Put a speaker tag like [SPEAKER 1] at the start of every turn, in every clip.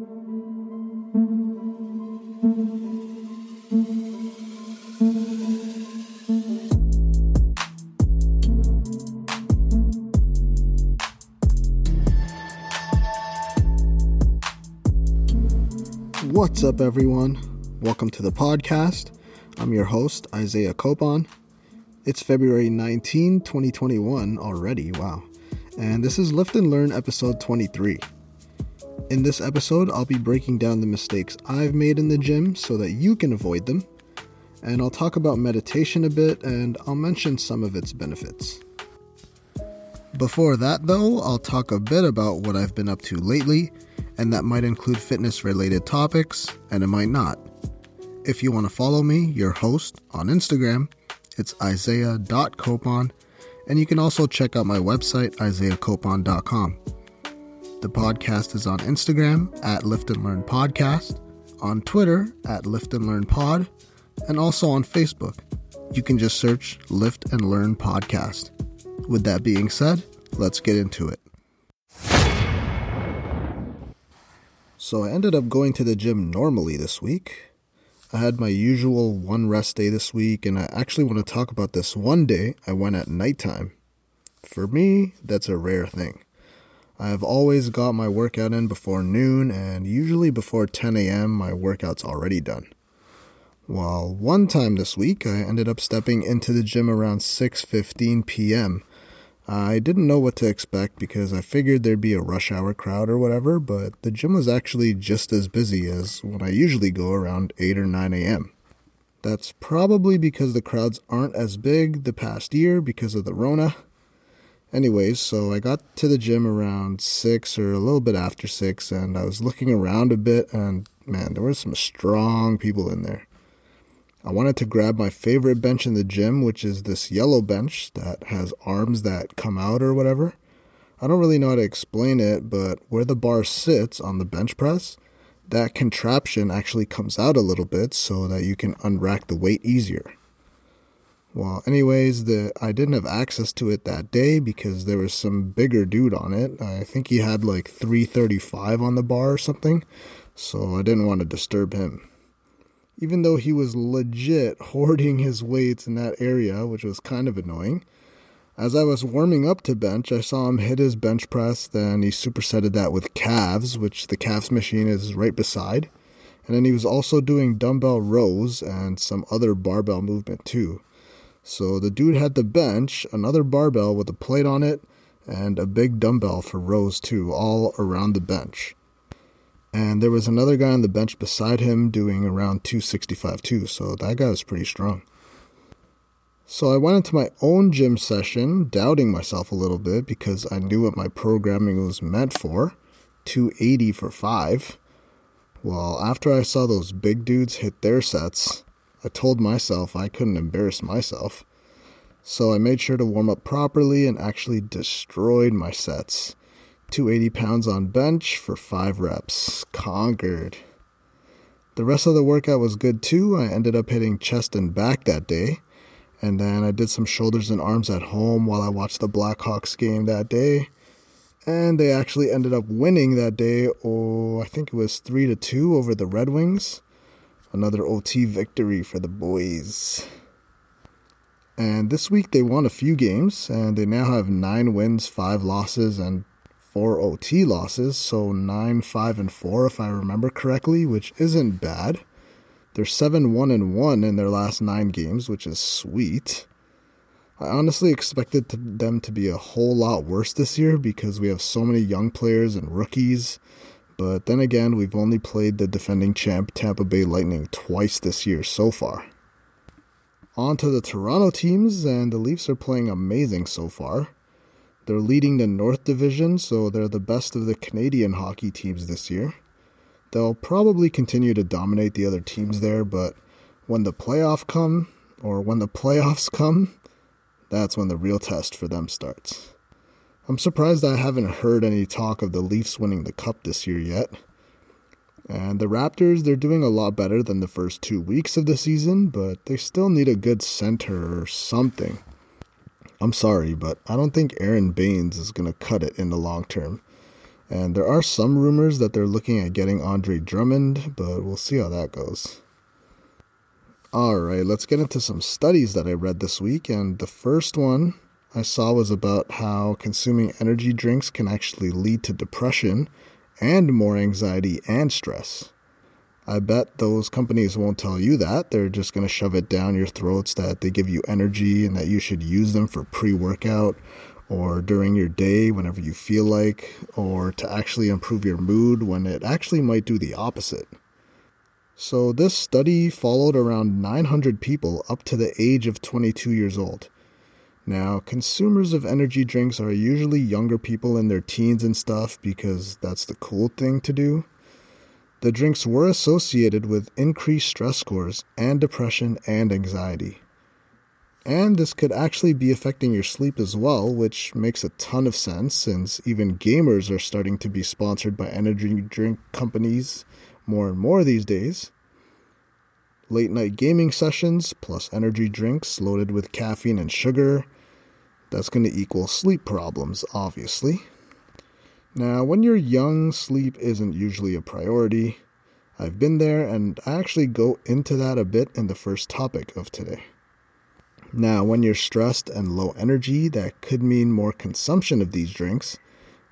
[SPEAKER 1] What's up, everyone? Welcome to the podcast. I'm your host, Isaiah Copon. It's February 19, 2021 already. Wow. And this is Lift and Learn episode 23. In this episode, I'll be breaking down the mistakes I've made in the gym so that you can avoid them. And I'll talk about meditation a bit and I'll mention some of its benefits. Before that, though, I'll talk a bit about what I've been up to lately and that might include fitness related topics, and it might not. If you want to follow me, your host, on Instagram, it's isaiah.copon, and you can also check out my website, isaiahcopon.com. The podcast is on Instagram at Lift and Learn Podcast, on Twitter at Lift and Learn Pod, and also on Facebook. You can just search Lift and Learn Podcast. With that being said, let's get into it. So I ended up going to the gym normally this week. I had my usual one rest day this week, and I actually want to talk about this one day I went at nighttime. For me, that's a rare thing. I have always got my workout in before noon, and usually before 10 a.m., my workout's already done. Well, one time this week, I ended up stepping into the gym around 6:15 p.m. I didn't know what to expect because I figured there'd be a rush hour crowd or whatever, but the gym was actually just as busy as when I usually go around 8 or 9 a.m. That's probably because the crowds aren't as big the past year because of the Rona. Anyways, so I got to the gym around 6 or a little bit after 6, and I was looking around a bit, and man, there were some strong people in there. I wanted to grab my favorite bench in the gym, which is this yellow bench that has arms that come out or whatever. I don't really know how to explain it, but where the bar sits on the bench press, that contraption actually comes out a little bit so that you can unrack the weight easier. Well, anyways, the I didn't have access to it that day because there was some bigger dude on it. I think he had like 335 on the bar or something, so I didn't want to disturb him even though he was legit hoarding his weights in that area, which was kind of annoying. As I was warming up to bench, I saw him hit his bench press, then he supersetted that with calves, which the calves machine is right beside. And then he was also doing dumbbell rows and some other barbell movement too. So the dude had the bench, another barbell with a plate on it, and a big dumbbell for rows too, all around the bench. And there was another guy on the bench beside him doing around 265 too, so that guy was pretty strong. So I went into my own gym session, doubting myself a little bit because I knew what my programming was meant for 280 for 5. Well, after I saw those big dudes hit their sets, I told myself I couldn't embarrass myself. So I made sure to warm up properly and actually destroyed my sets. 280 pounds on bench for 5 reps. Conquered. The rest of the workout was good too. I ended up hitting chest and back that day. And then I did some shoulders and arms at home while I watched the Blackhawks game that day. And they actually ended up winning that day. Oh, I think it was 3 to 2 over the Red Wings. Another OT victory for the boys. And this week they won a few games and they now have 9 wins, 5 losses and four OT losses, so nine, five, and four, if I remember correctly, which isn't bad. They're seven, one, and one in their last nine games, which is sweet. I honestly expected them to be a whole lot worse this year because we have so many young players and rookies. But then again, we've only played the defending champ Tampa Bay Lightning twice this year so far. On to the Toronto teams, and the Leafs are playing amazing so far. They're leading the North Division, so they're the best of the Canadian hockey teams this year. They'll probably continue to dominate the other teams there, but when the playoff come or when the playoffs come, that's when the real test for them starts. I'm surprised I haven't heard any talk of the Leafs winning the cup this year yet. And the Raptors, they're doing a lot better than the first two weeks of the season, but they still need a good center or something. I'm sorry, but I don't think Aron Baynes is going to cut it in the long term. And there are some rumors that they're looking at getting Andre Drummond, but we'll see how that goes. Alright, let's get into some studies that I read this week. And the first one I saw was about how consuming energy drinks can actually lead to depression and more anxiety and stress. I bet those companies won't tell you that. They're just going to shove it down your throats that they give you energy and that you should use them for pre workout or during your day whenever you feel like, or to actually improve your mood when it actually might do the opposite. So, this study followed around 900 people up to the age of 22 years old. Now, consumers of energy drinks are usually younger people in their teens and stuff because that's the cool thing to do. The drinks were associated with increased stress scores and depression and anxiety. And this could actually be affecting your sleep as well, which makes a ton of sense since even gamers are starting to be sponsored by energy drink companies more and more these days. Late night gaming sessions plus energy drinks loaded with caffeine and sugar. That's going to equal sleep problems, obviously. Now, when you're young, sleep isn't usually a priority. I've been there, and I actually go into that a bit in the first topic of today. Now, when you're stressed and low energy, that could mean more consumption of these drinks,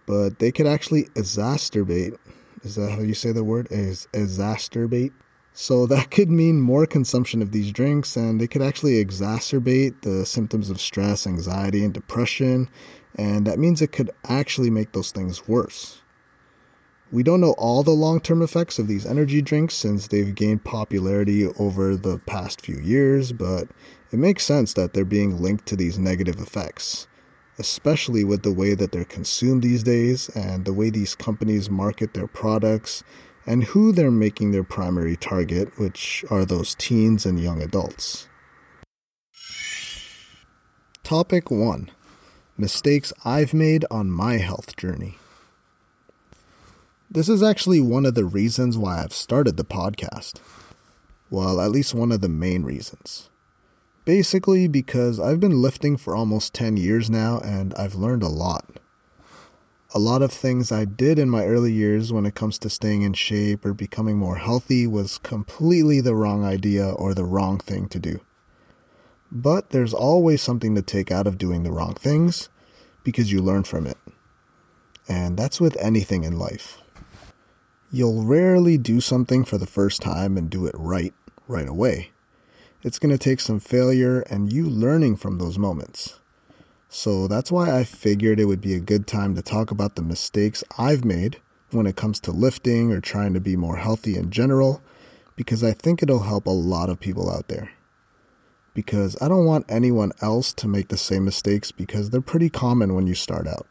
[SPEAKER 1] but they could actually exacerbate. Is that how you say the word? Is exacerbate? So that could mean more consumption of these drinks, and they could actually exacerbate the symptoms of stress, anxiety, and depression, and that means it could actually make those things worse. We don't know all the long term effects of these energy drinks since they've gained popularity over the past few years, but it makes sense that they're being linked to these negative effects, especially with the way that they're consumed these days and the way these companies market their products and who they're making their primary target, which are those teens and young adults. Topic 1 Mistakes I've Made on My Health Journey. This is actually one of the reasons why I've started the podcast. Well, at least one of the main reasons. Basically, because I've been lifting for almost 10 years now and I've learned a lot. A lot of things I did in my early years when it comes to staying in shape or becoming more healthy was completely the wrong idea or the wrong thing to do. But there's always something to take out of doing the wrong things because you learn from it. And that's with anything in life. You'll rarely do something for the first time and do it right right away. It's going to take some failure and you learning from those moments. So that's why I figured it would be a good time to talk about the mistakes I've made when it comes to lifting or trying to be more healthy in general, because I think it'll help a lot of people out there. Because I don't want anyone else to make the same mistakes because they're pretty common when you start out.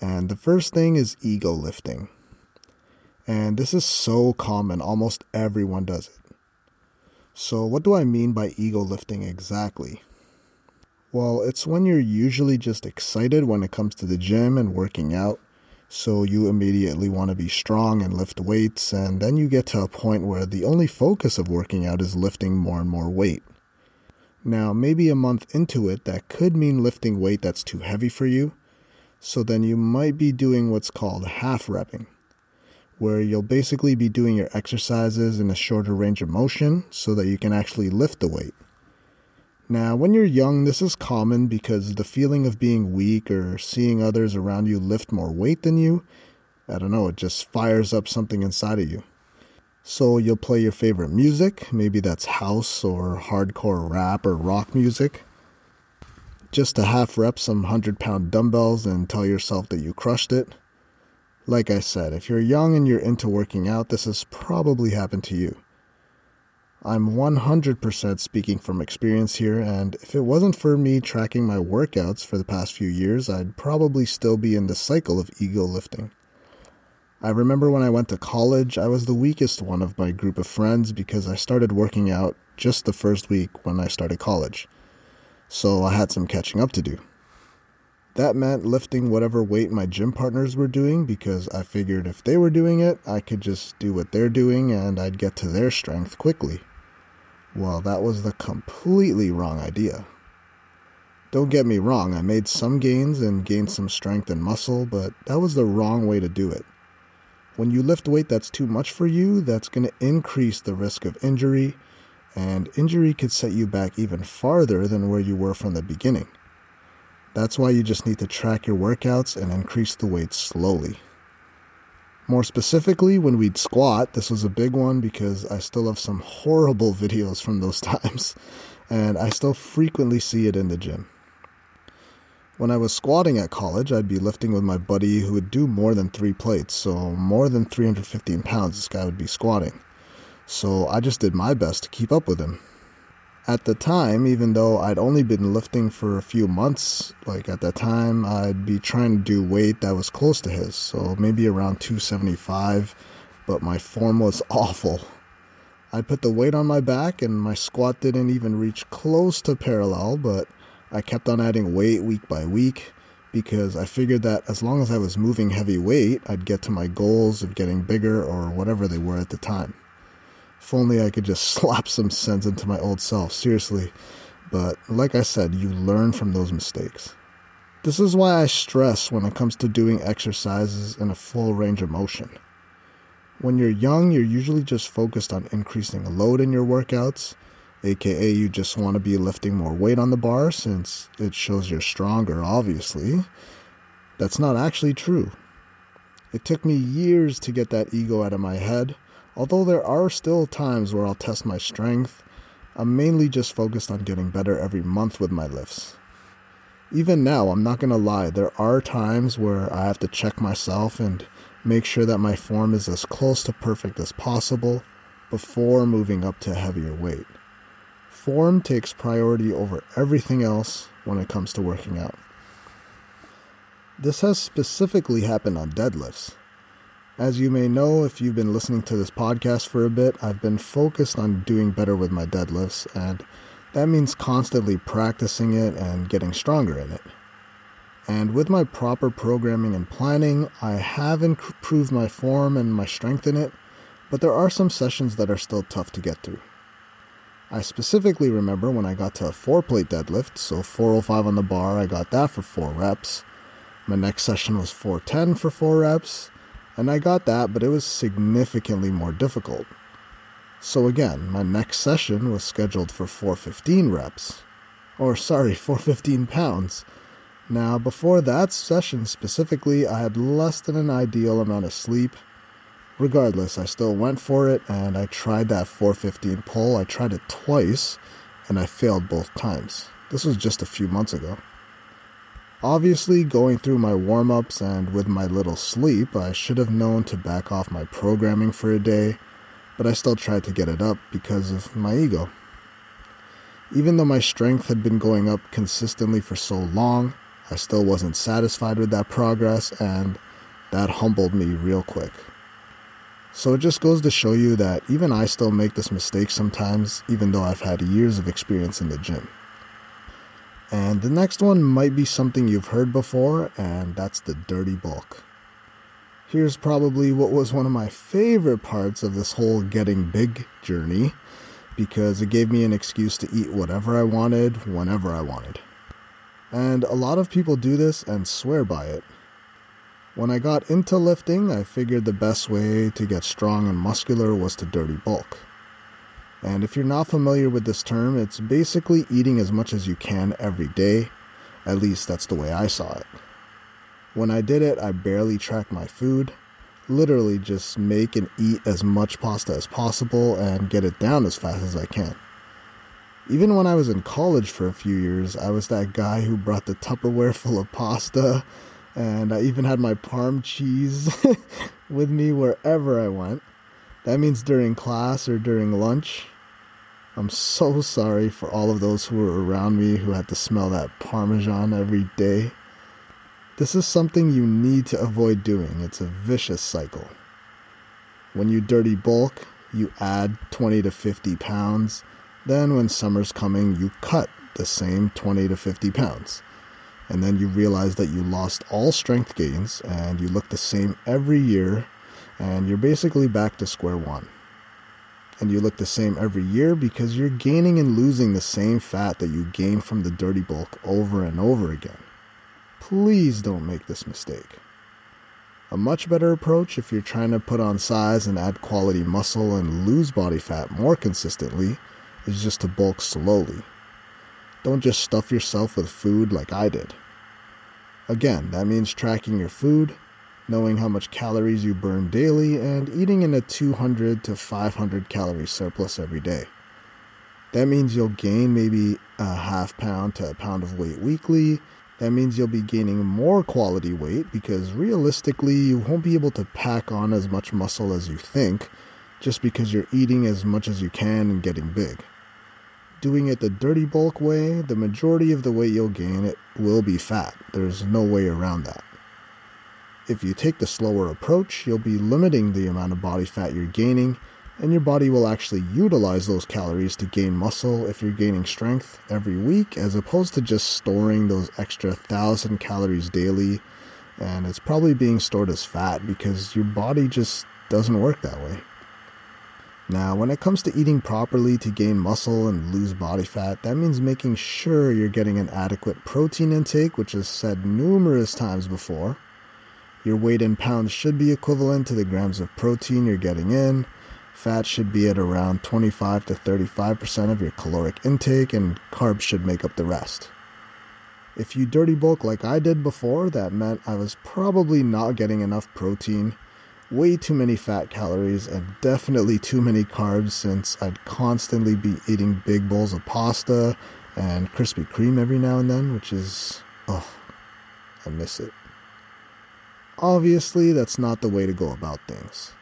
[SPEAKER 1] And the first thing is ego lifting. And this is so common, almost everyone does it. So, what do I mean by ego lifting exactly? Well, it's when you're usually just excited when it comes to the gym and working out. So, you immediately want to be strong and lift weights, and then you get to a point where the only focus of working out is lifting more and more weight. Now, maybe a month into it, that could mean lifting weight that's too heavy for you. So, then you might be doing what's called half repping where you'll basically be doing your exercises in a shorter range of motion so that you can actually lift the weight. Now, when you're young, this is common because the feeling of being weak or seeing others around you lift more weight than you, I don't know, it just fires up something inside of you. So you'll play your favorite music, maybe that's house or hardcore rap or rock music, just to half rep some 100 pound dumbbells and tell yourself that you crushed it. Like I said, if you're young and you're into working out, this has probably happened to you. I'm 100% speaking from experience here, and if it wasn't for me tracking my workouts for the past few years, I'd probably still be in the cycle of ego lifting. I remember when I went to college, I was the weakest one of my group of friends because I started working out just the first week when I started college. So I had some catching up to do. That meant lifting whatever weight my gym partners were doing because I figured if they were doing it, I could just do what they're doing and I'd get to their strength quickly. Well, that was the completely wrong idea. Don't get me wrong, I made some gains and gained some strength and muscle, but that was the wrong way to do it. When you lift weight that's too much for you, that's going to increase the risk of injury, and injury could set you back even farther than where you were from the beginning. That's why you just need to track your workouts and increase the weight slowly. More specifically, when we'd squat, this was a big one because I still have some horrible videos from those times, and I still frequently see it in the gym. When I was squatting at college, I'd be lifting with my buddy who would do more than three plates, so more than 315 pounds this guy would be squatting. So I just did my best to keep up with him. At the time, even though I'd only been lifting for a few months, like at that time, I'd be trying to do weight that was close to his, so maybe around 275, but my form was awful. I'd put the weight on my back and my squat didn't even reach close to parallel, but I kept on adding weight week by week because I figured that as long as I was moving heavy weight, I'd get to my goals of getting bigger or whatever they were at the time. If only I could just slap some sense into my old self, seriously. But like I said, you learn from those mistakes. This is why I stress when it comes to doing exercises in a full range of motion. When you're young, you're usually just focused on increasing load in your workouts aka you just want to be lifting more weight on the bar since it shows you're stronger, obviously. That's not actually true. It took me years to get that ego out of my head. Although there are still times where I'll test my strength, I'm mainly just focused on getting better every month with my lifts. Even now, I'm not gonna lie, there are times where I have to check myself and make sure that my form is as close to perfect as possible before moving up to heavier weight. Form takes priority over everything else when it comes to working out. This has specifically happened on deadlifts. As you may know, if you've been listening to this podcast for a bit, I've been focused on doing better with my deadlifts, and that means constantly practicing it and getting stronger in it. And with my proper programming and planning, I have improved my form and my strength in it, but there are some sessions that are still tough to get through. I specifically remember when I got to a four plate deadlift, so 405 on the bar, I got that for four reps. My next session was 410 for four reps, and I got that, but it was significantly more difficult. So again, my next session was scheduled for 415 reps. Or, sorry, 415 pounds. Now, before that session specifically, I had less than an ideal amount of sleep regardless, I still went for it and I tried that 415 pull. I tried it twice and I failed both times. This was just a few months ago. Obviously, going through my warm ups and with my little sleep, I should have known to back off my programming for a day, but I still tried to get it up because of my ego. Even though my strength had been going up consistently for so long, I still wasn't satisfied with that progress, and that humbled me real quick. So it just goes to show you that even I still make this mistake sometimes, even though I've had years of experience in the gym. And the next one might be something you've heard before, and that's the dirty bulk. Here's probably what was one of my favorite parts of this whole getting big journey, because it gave me an excuse to eat whatever I wanted, whenever I wanted. And a lot of people do this and swear by it. When I got into lifting, I figured the best way to get strong and muscular was to dirty bulk. And if you're not familiar with this term, it's basically eating as much as you can every day. At least that's the way I saw it. When I did it, I barely tracked my food. Literally just make and eat as much pasta as possible and get it down as fast as I can. Even when I was in college for a few years, I was that guy who brought the Tupperware full of pasta and I even had my parm cheese with me wherever I went. That means during class or during lunch. I'm so sorry for all of those who were around me who had to smell that parmesan every day. This is something you need to avoid doing. It's a vicious cycle. When you dirty bulk, you add 20 to 50 pounds. Then, when summer's coming, you cut the same 20 to 50 pounds and then you realize that you lost all strength gains and you look the same every year and you're basically back to square one. And you look the same every year because you're gaining and losing the same fat that you gain from the dirty bulk over and over again. Please don't make this mistake. A much better approach if you're trying to put on size and add quality muscle and lose body fat more consistently is just to bulk slowly. Don't just stuff yourself with food like I did. Again, that means tracking your food, knowing how much calories you burn daily, and eating in a 200 to 500 calorie surplus every day. That means you'll gain maybe a half pound to a pound of weight weekly. That means you'll be gaining more quality weight because realistically, you won't be able to pack on as much muscle as you think just because you're eating as much as you can and getting big. Doing it the dirty bulk way, the majority of the weight you'll gain it will be fat. There's no way around that. If you take the slower approach, you'll be limiting the amount of body fat you're gaining, and your body will actually utilize those calories to gain muscle if you're gaining strength every week, as opposed to just storing those extra thousand calories daily. And it's probably being stored as fat because your body just doesn't work that way. Now, when it comes to eating properly to gain muscle and lose body fat, that means making sure you're getting an adequate protein intake, which is said numerous times before, your weight in pounds should be equivalent to the grams of protein you're getting in. Fat should be at around 25 to 35% of your caloric intake, and carbs should make up the rest. If you dirty bulk like I did before, that meant I was probably not getting enough protein, way too many fat calories, and definitely too many carbs since I'd constantly be eating big bowls of pasta and Krispy Kreme every now and then, which is, oh, I miss it. Obviously, that's not the way to go about things.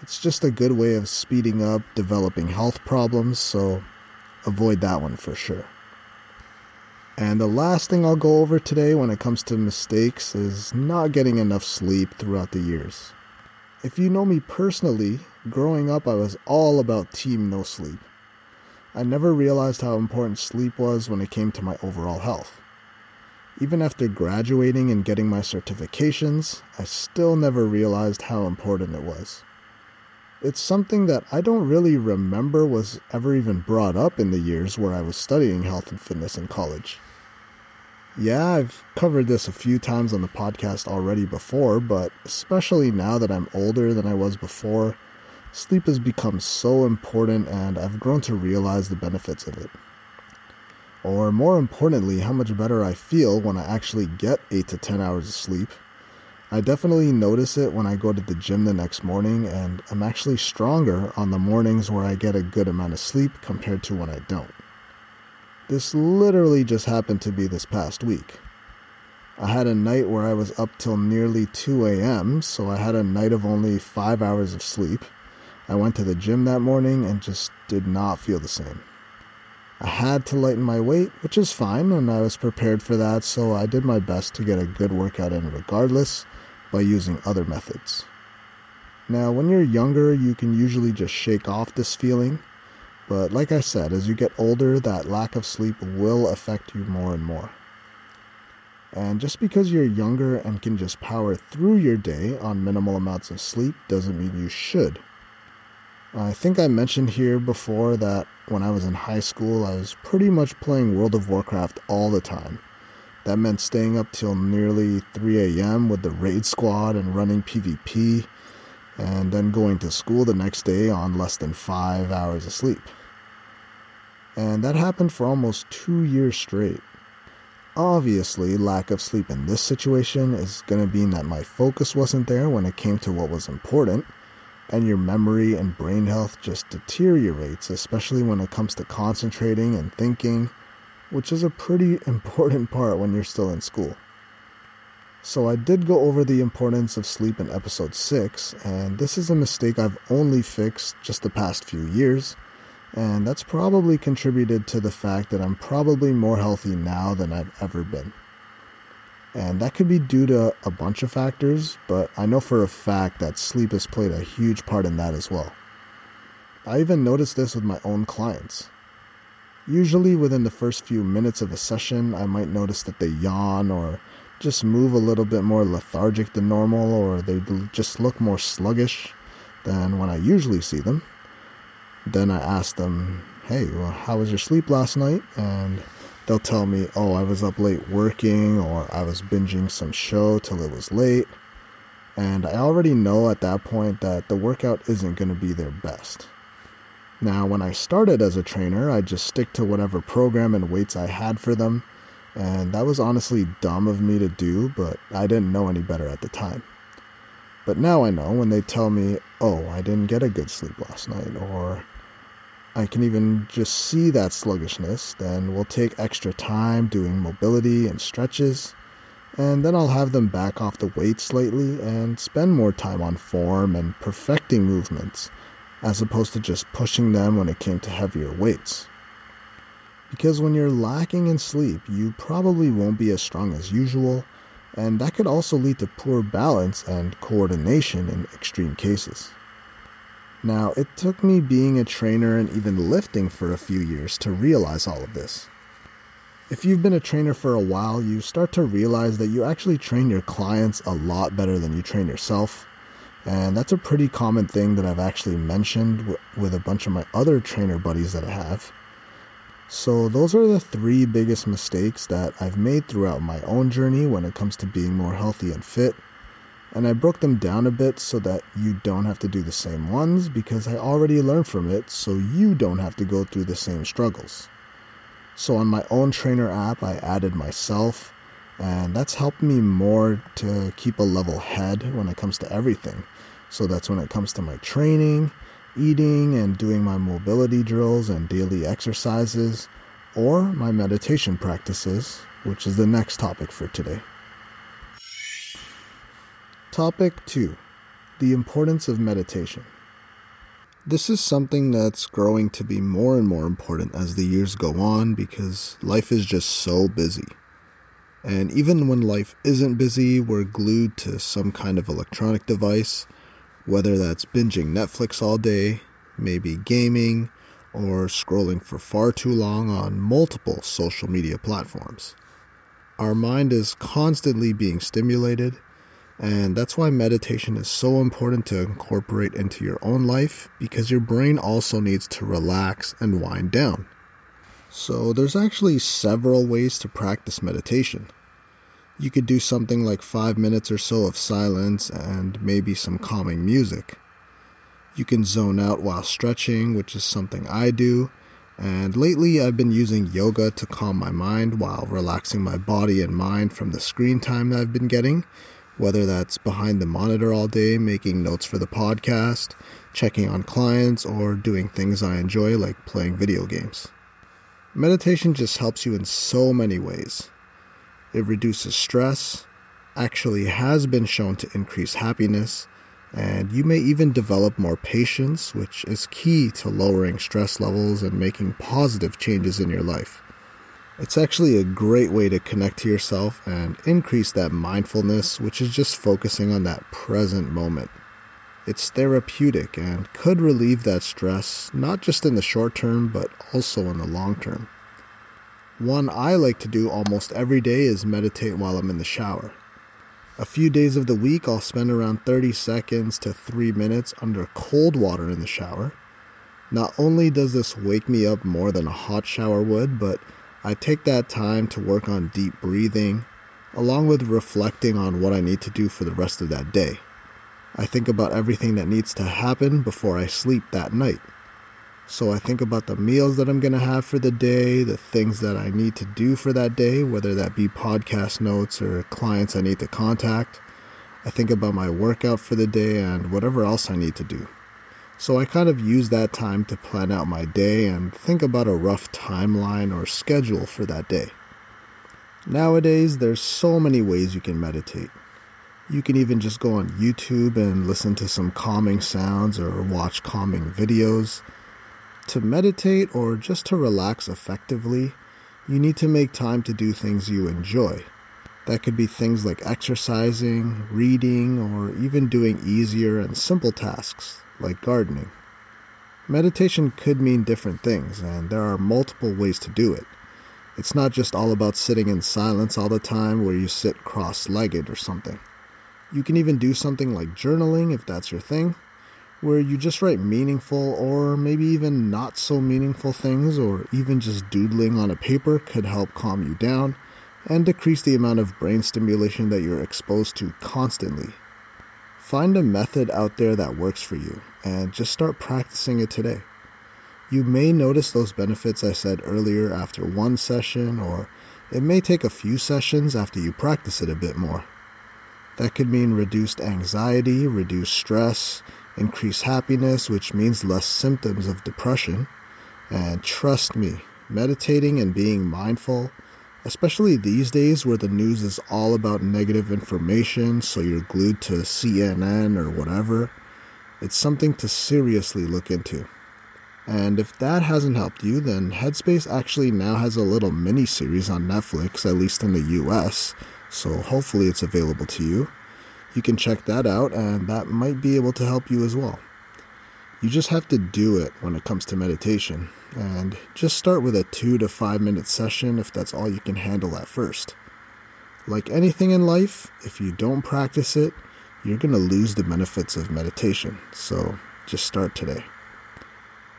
[SPEAKER 1] It's just a good way of speeding up developing health problems, so avoid that one for sure. And the last thing I'll go over today when it comes to mistakes is not getting enough sleep throughout the years. If you know me personally, growing up I was all about team no sleep. I never realized how important sleep was when it came to my overall health. Even after graduating and getting my certifications, I still never realized how important it was. It's something that I don't really remember was ever even brought up in the years where I was studying health and fitness in college. Yeah, I've covered this a few times on the podcast already before, but especially now that I'm older than I was before, sleep has become so important and I've grown to realize the benefits of it or more importantly, how much better I feel when I actually get 8 to 10 hours of sleep. I definitely notice it when I go to the gym the next morning, and I'm actually stronger on the mornings where I get a good amount of sleep compared to when I don't. This literally just happened to be this past week. I had a night where I was up till nearly 2 a.m., so I had a night of only 5 hours of sleep. I went to the gym that morning and just did not feel the same. I had to lighten my weight, which is fine, and I was prepared for that, so I did my best to get a good workout in regardless by using other methods. Now, when you're younger, you can usually just shake off this feeling, but like I said, as you get older, that lack of sleep will affect you more and more. And just because you're younger and can just power through your day on minimal amounts of sleep doesn't mean you should. I think I mentioned here before that when I was in high school, I was pretty much playing World of Warcraft all the time. That meant staying up till nearly 3 a.m. with the raid squad and running PvP, and then going to school the next day on less than five hours of sleep. And that happened for almost two years straight. Obviously, lack of sleep in this situation is going to mean that my focus wasn't there when it came to what was important and your memory and brain health just deteriorates, especially when it comes to concentrating and thinking, which is a pretty important part when you're still in school. So, I did go over the importance of sleep in episode 6, and this is a mistake I've only fixed just the past few years, and that's probably contributed to the fact that I'm probably more healthy now than I've ever been. And that could be due to a bunch of factors, but I know for a fact that sleep has played a huge part in that as well. I even noticed this with my own clients. Usually, within the first few minutes of a session, I might notice that they yawn or just move a little bit more lethargic than normal, or they just look more sluggish than when I usually see them. then I ask them, hey, well, how was your sleep last night? And they'll tell me, oh, I was up late working or I was binging some show till it was late. And I already know at that point that the workout isn't going to be their best. Now, when I started as a trainer, I just stick to whatever program and weights I had for them. And that was honestly dumb of me to do, but I didn't know any better at the time. But now I know when they tell me, oh, I didn't get a good sleep last night, or I can even just see that sluggishness, then we'll take extra time doing mobility and stretches, and then I'll have them back off the weight slightly and spend more time on form and perfecting movements, as opposed to just pushing them when it came to heavier weights. Because when you're lacking in sleep, you probably won't be as strong as usual, and that could also lead to poor balance and coordination in extreme cases. Now, it took me being a trainer and even lifting for a few years to realize all of this. If you've been a trainer for a while, you start to realize that you actually train your clients a lot better than you train yourself. And that's a pretty common thing that I've actually mentioned with a bunch of my other trainer buddies that I have. So, those are the three biggest mistakes that I've made throughout my own journey when it comes to being more healthy and fit and I broke them down a bit so that you don't have to do the same ones because I already learned from it so you don't have to go through the same struggles. So on my own trainer app, I added myself, and that's helped me more to keep a level head when it comes to everything. So that's when it comes to my training, eating, and doing my mobility drills and daily exercises, or my meditation practices, which is the next topic for today. Topic 2 The Importance of Meditation. This is something that's growing to be more and more important as the years go on because life is just so busy. And even when life isn't busy, we're glued to some kind of electronic device, whether that's binging Netflix all day, maybe gaming, or scrolling for far too long on multiple social media platforms. Our mind is constantly being stimulated and that's why meditation is so important to incorporate into your own life because your brain also needs to relax and wind down. So, there's actually several ways to practice meditation. You could do something like five minutes or so of silence and maybe some calming music. You can zone out while stretching, which is something I do. And lately, I've been using yoga to calm my mind while relaxing my body and mind from the screen time that I've been getting whether that's behind the monitor all day making notes for the podcast, checking on clients, or doing things I enjoy like playing video games. Meditation just helps you in so many ways. It reduces stress, actually has been shown to increase happiness, and you may even develop more patience, which is key to lowering stress levels and making positive changes in your life. It's actually a great way to connect to yourself and increase that mindfulness, which is just focusing on that present moment. It's therapeutic and could relieve that stress, not just in the short term, but also in the long term. One I like to do almost every day is meditate while I'm in the shower. A few days of the week, I'll spend around 30 seconds to 3 minutes under cold water in the shower. Not only does this wake me up more than a hot shower would, but I take that time to work on deep breathing, along with reflecting on what I need to do for the rest of that day. I think about everything that needs to happen before I sleep that night. So I think about the meals that I'm going to have for the day, the things that I need to do for that day, whether that be podcast notes or clients I need to contact. I think about my workout for the day and whatever else I need to do. So I kind of use that time to plan out my day and think about a rough timeline or schedule for that day. Nowadays, there's so many ways you can meditate. You can even just go on YouTube and listen to some calming sounds or watch calming videos. To meditate or just to relax effectively, you need to make time to do things you enjoy. That could be things like exercising, reading, or even doing easier and simple tasks like gardening. Meditation could mean different things, and there are multiple ways to do it. It's not just all about sitting in silence all the time where you sit cross legged or something. You can even do something like journaling if that's your thing, where you just write meaningful or maybe even not so meaningful things, or even just doodling on a paper could help calm you down and decrease the amount of brain stimulation that you're exposed to constantly. Find a method out there that works for you and just start practicing it today. You may notice those benefits I said earlier after one session, or it may take a few sessions after you practice it a bit more. That could mean reduced anxiety, reduced stress, increased happiness, which means less symptoms of depression. And trust me, meditating and being mindful, especially these days where the news is all about negative information, so you're glued to CNN or whatever, it's something to seriously look into. And if that hasn't helped you, then Headspace actually now has a little mini series on Netflix, at least in the US, so hopefully it's available to you. You can check that out, and that might be able to help you as well. You just have to do it when it comes to meditation, and just start with a two to five minute session if that's all you can handle at first. Like anything in life, if you don't practice it, you're going to lose the benefits of meditation, so just start today.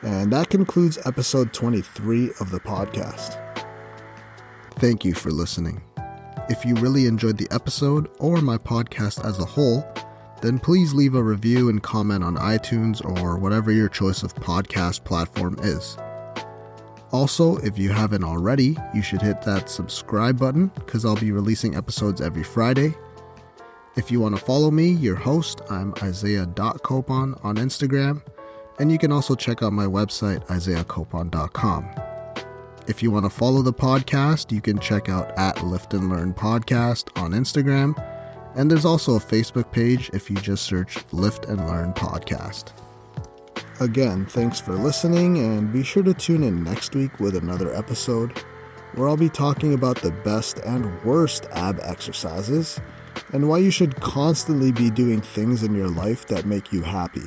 [SPEAKER 1] And that concludes episode 23 of the podcast. Thank you for listening. If you really enjoyed the episode or my podcast as a whole, then please leave a review and comment on iTunes or whatever your choice of podcast platform is. Also, if you haven't already, you should hit that subscribe button because I'll be releasing episodes every Friday. If you want to follow me, your host, I'm Isaiah.copon on Instagram, and you can also check out my website, isaiahcopon.com. If you want to follow the podcast, you can check out at Lift and Learn Podcast on Instagram. And there's also a Facebook page if you just search Lift and Learn Podcast. Again, thanks for listening, and be sure to tune in next week with another episode where I'll be talking about the best and worst ab exercises and why you should constantly be doing things in your life that make you happy.